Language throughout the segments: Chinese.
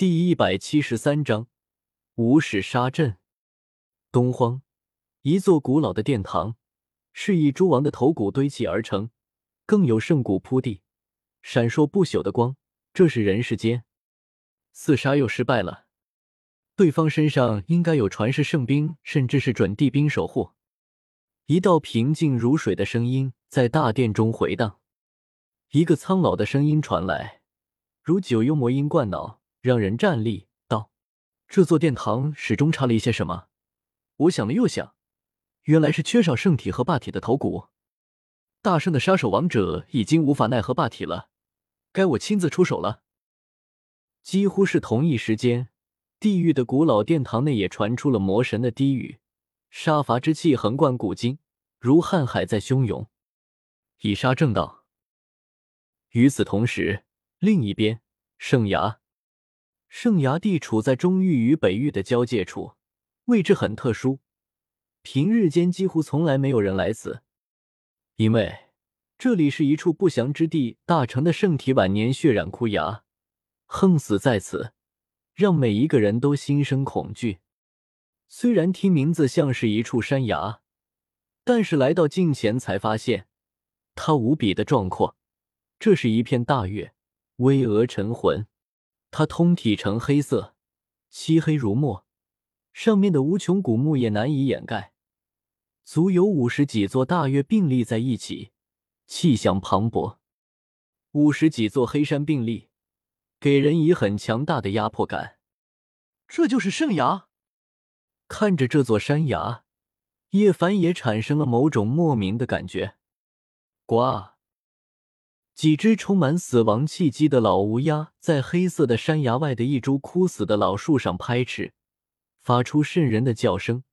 第一百七十三章无始杀阵。东荒，一座古老的殿堂，是以诸王的头骨堆砌而成，更有圣骨铺地，闪烁不朽的光。这是人世间。四杀又失败了，对方身上应该有传世圣兵，甚至是准地兵守护。一道平静如水的声音在大殿中回荡，一个苍老的声音传来，如九幽魔音贯脑。让人站立道：“这座殿堂始终差了一些什么？我想了又想，原来是缺少圣体和霸体的头骨。大圣的杀手王者已经无法奈何霸体了，该我亲自出手了。”几乎是同一时间，地狱的古老殿堂内也传出了魔神的低语，杀伐之气横贯古今，如瀚海在汹涌。以杀正道。与此同时，另一边，圣崖。圣崖地处在中域与北域的交界处，位置很特殊。平日间几乎从来没有人来此，因为这里是一处不祥之地。大成的圣体晚年血染枯崖，横死在此，让每一个人都心生恐惧。虽然听名字像是一处山崖，但是来到近前才发现，它无比的壮阔。这是一片大岳，巍峨沉浑。它通体呈黑色，漆黑如墨，上面的无穷古墓也难以掩盖，足有五十几座大岳并立在一起，气象磅礴。五十几座黑山并立，给人以很强大的压迫感。这就是圣崖。看着这座山崖，叶凡也产生了某种莫名的感觉。呱。几只充满死亡气息的老乌鸦在黑色的山崖外的一株枯死的老树上拍翅，发出渗人的叫声，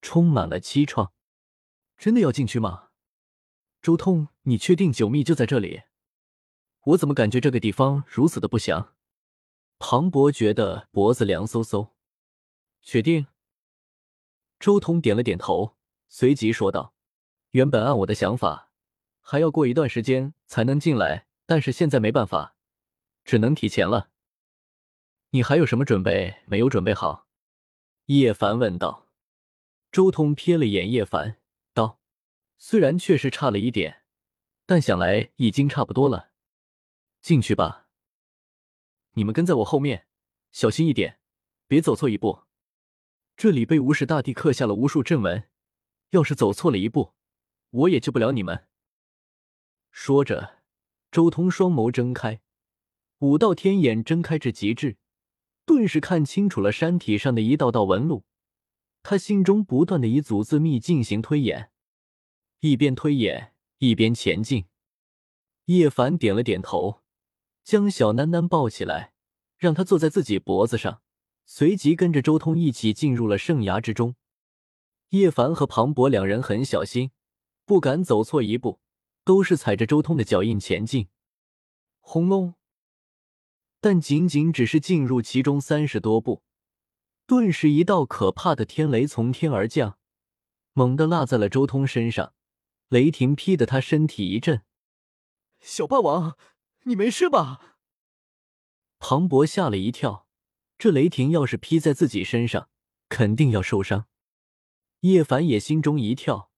充满了凄怆。真的要进去吗？周通，你确定九秘就在这里？我怎么感觉这个地方如此的不祥？庞博觉得脖子凉飕飕。确定。周通点了点头，随即说道：“原本按我的想法。”还要过一段时间才能进来，但是现在没办法，只能提前了。你还有什么准备没有准备好？叶凡问道。周通瞥了眼叶凡，道：“虽然确实差了一点，但想来已经差不多了。进去吧。你们跟在我后面，小心一点，别走错一步。这里被无始大帝刻下了无数阵纹，要是走错了一步，我也救不了你们。”说着，周通双眸睁开，五道天眼睁开至极致，顿时看清楚了山体上的一道道纹路。他心中不断的以祖字秘进行推演，一边推演一边前进。叶凡点了点头，将小囡囡抱起来，让她坐在自己脖子上，随即跟着周通一起进入了圣崖之中。叶凡和庞博两人很小心，不敢走错一步。都是踩着周通的脚印前进，轰隆！但仅仅只是进入其中三十多步，顿时一道可怕的天雷从天而降，猛地落在了周通身上。雷霆劈得他身体一震。小霸王，你没事吧？庞博吓了一跳，这雷霆要是劈在自己身上，肯定要受伤。叶凡也心中一跳。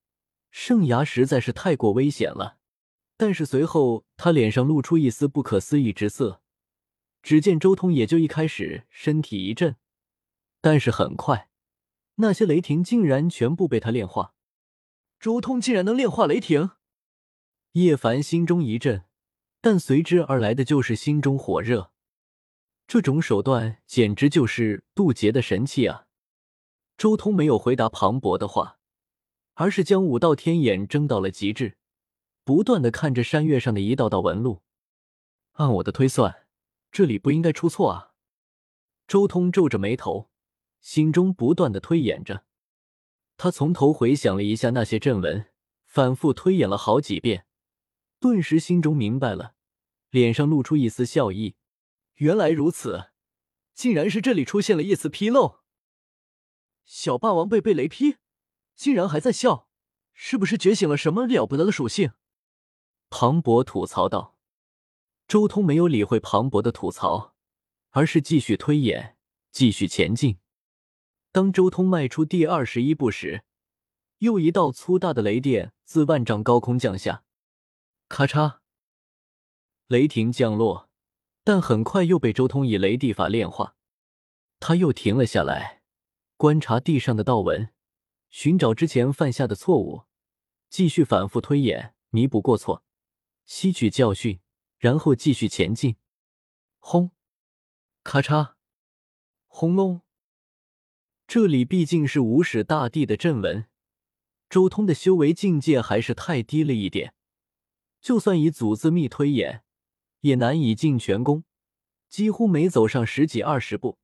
圣牙实在是太过危险了，但是随后他脸上露出一丝不可思议之色。只见周通也就一开始身体一震，但是很快那些雷霆竟然全部被他炼化。周通竟然能炼化雷霆！叶凡心中一震，但随之而来的就是心中火热。这种手段简直就是渡劫的神器啊！周通没有回答庞博的话。而是将五道天眼睁到了极致，不断的看着山岳上的一道道纹路。按我的推算，这里不应该出错啊！周通皱着眉头，心中不断的推演着。他从头回想了一下那些阵纹，反复推演了好几遍，顿时心中明白了，脸上露出一丝笑意。原来如此，竟然是这里出现了一丝纰漏。小霸王被被雷劈。竟然还在笑，是不是觉醒了什么了不得的属性？庞博吐槽道。周通没有理会庞博的吐槽，而是继续推演，继续前进。当周通迈出第二十一步时，又一道粗大的雷电自万丈高空降下，咔嚓，雷霆降落，但很快又被周通以雷地法炼化。他又停了下来，观察地上的道纹，寻找之前犯下的错误，继续反复推演，弥补过错，吸取教训，然后继续前进。轰，咔嚓，轰隆。这里毕竟是无始大帝的阵纹，周通的修为境界还是太低了一点，就算以祖字秘推演，也难以尽全功。几乎每走上十几二十步，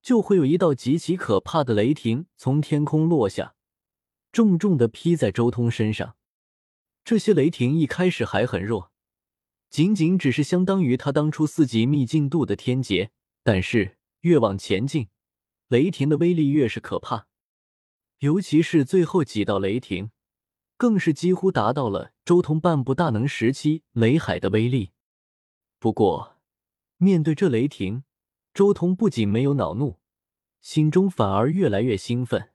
就会有一道极其可怕的雷霆从天空落下，重重的劈在周通身上。这些雷霆一开始还很弱，仅仅只是相当于他当初四级秘境度的天劫，但是越往前进。雷霆的威力越是可怕，尤其是最后几道雷霆，更是几乎达到了周通半步大能时期雷海的威力。不过，面对这雷霆，周通不仅没有恼怒，心中反而越来越兴奋。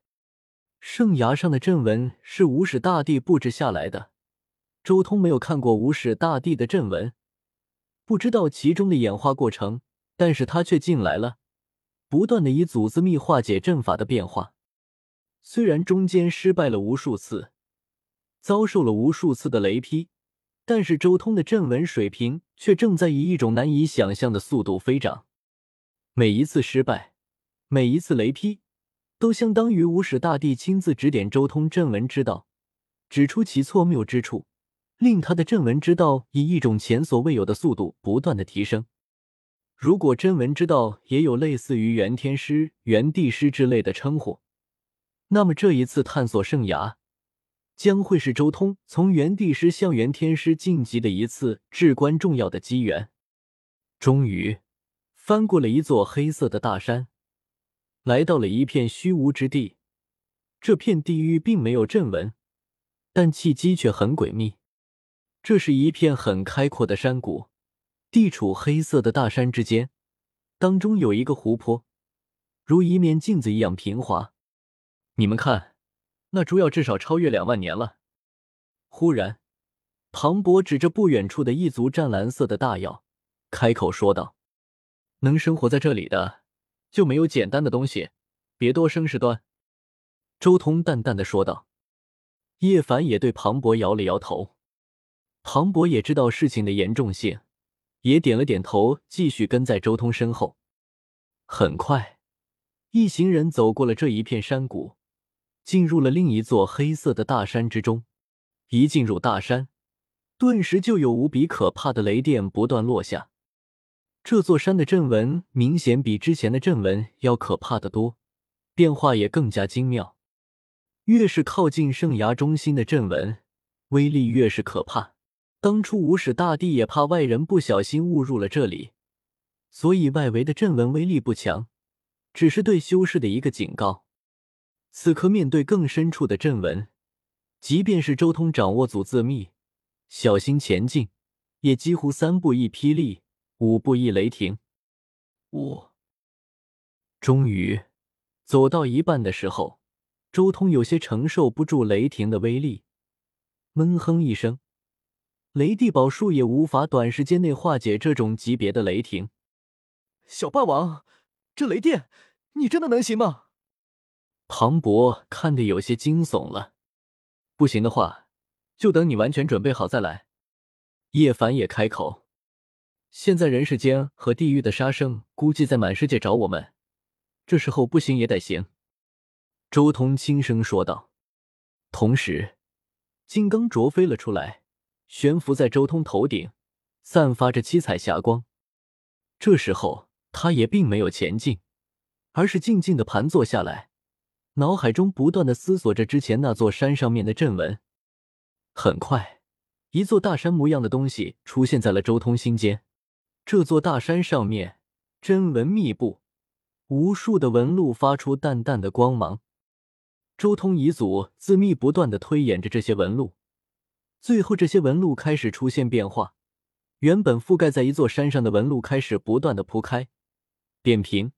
圣崖上的阵纹是无始大帝布置下来的，周通没有看过无始大帝的阵纹，不知道其中的演化过程，但是他却进来了。不断的以祖字秘化解阵法的变化，虽然中间失败了无数次，遭受了无数次的雷劈，但是周通的阵纹水平却正在以一种难以想象的速度飞涨。每一次失败，每一次雷劈，都相当于无始大帝亲自指点周通阵文之道，指出其错谬之处，令他的阵文之道以一种前所未有的速度不断的提升。如果真文之道也有类似于元天师、元帝师之类的称呼，那么这一次探索圣崖将会是周通从元帝师向元天师晋级的一次至关重要的机缘。终于，翻过了一座黑色的大山，来到了一片虚无之地。这片地域并没有阵纹，但气机却很诡秘。这是一片很开阔的山谷。地处黑色的大山之间，当中有一个湖泊，如一面镜子一样平滑。你们看，那猪要至少超越两万年了。忽然，庞博指着不远处的一族湛蓝色的大药，开口说道：“能生活在这里的，就没有简单的东西，别多生事端。”周通淡淡的说道。叶凡也对庞博摇了摇头。庞博也知道事情的严重性。也点了点头，继续跟在周通身后。很快，一行人走过了这一片山谷，进入了另一座黑色的大山之中。一进入大山，顿时就有无比可怕的雷电不断落下。这座山的阵纹明显比之前的阵纹要可怕的多，变化也更加精妙。越是靠近圣崖中心的阵纹，威力越是可怕。当初无始大帝也怕外人不小心误入了这里，所以外围的阵纹威力不强，只是对修士的一个警告。此刻面对更深处的阵纹，即便是周通掌握祖字秘，小心前进，也几乎三步一霹雳，五步一雷霆。五，终于走到一半的时候，周通有些承受不住雷霆的威力，闷哼一声。雷帝宝术也无法短时间内化解这种级别的雷霆。小霸王，这雷电，你真的能行吗？庞博看得有些惊悚了。不行的话，就等你完全准备好再来。叶凡也开口。现在人世间和地狱的杀生估计在满世界找我们，这时候不行也得行。周通轻声说道。同时，金刚镯飞了出来。悬浮在周通头顶，散发着七彩霞光。这时候，他也并没有前进，而是静静的盘坐下来，脑海中不断的思索着之前那座山上面的阵纹。很快，一座大山模样的东西出现在了周通心间。这座大山上面针纹密布，无数的纹路发出淡淡的光芒。周通遗祖自密不断的推演着这些纹路。最后，这些纹路开始出现变化，原本覆盖在一座山上的纹路开始不断的铺开，扁平，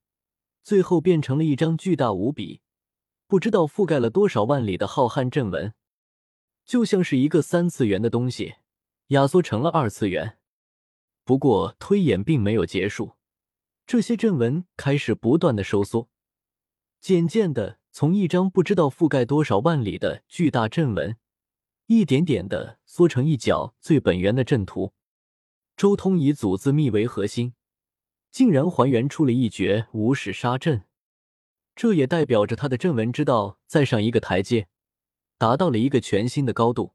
最后变成了一张巨大无比、不知道覆盖了多少万里的浩瀚阵纹，就像是一个三次元的东西压缩成了二次元。不过推演并没有结束，这些阵纹开始不断的收缩，渐渐的从一张不知道覆盖多少万里的巨大阵纹，一点点的缩成一角最本源的阵图。周通以祖字密为核心，竟然还原出了一绝无始杀阵，这也代表着他的阵纹之道再上一个台阶，达到了一个全新的高度。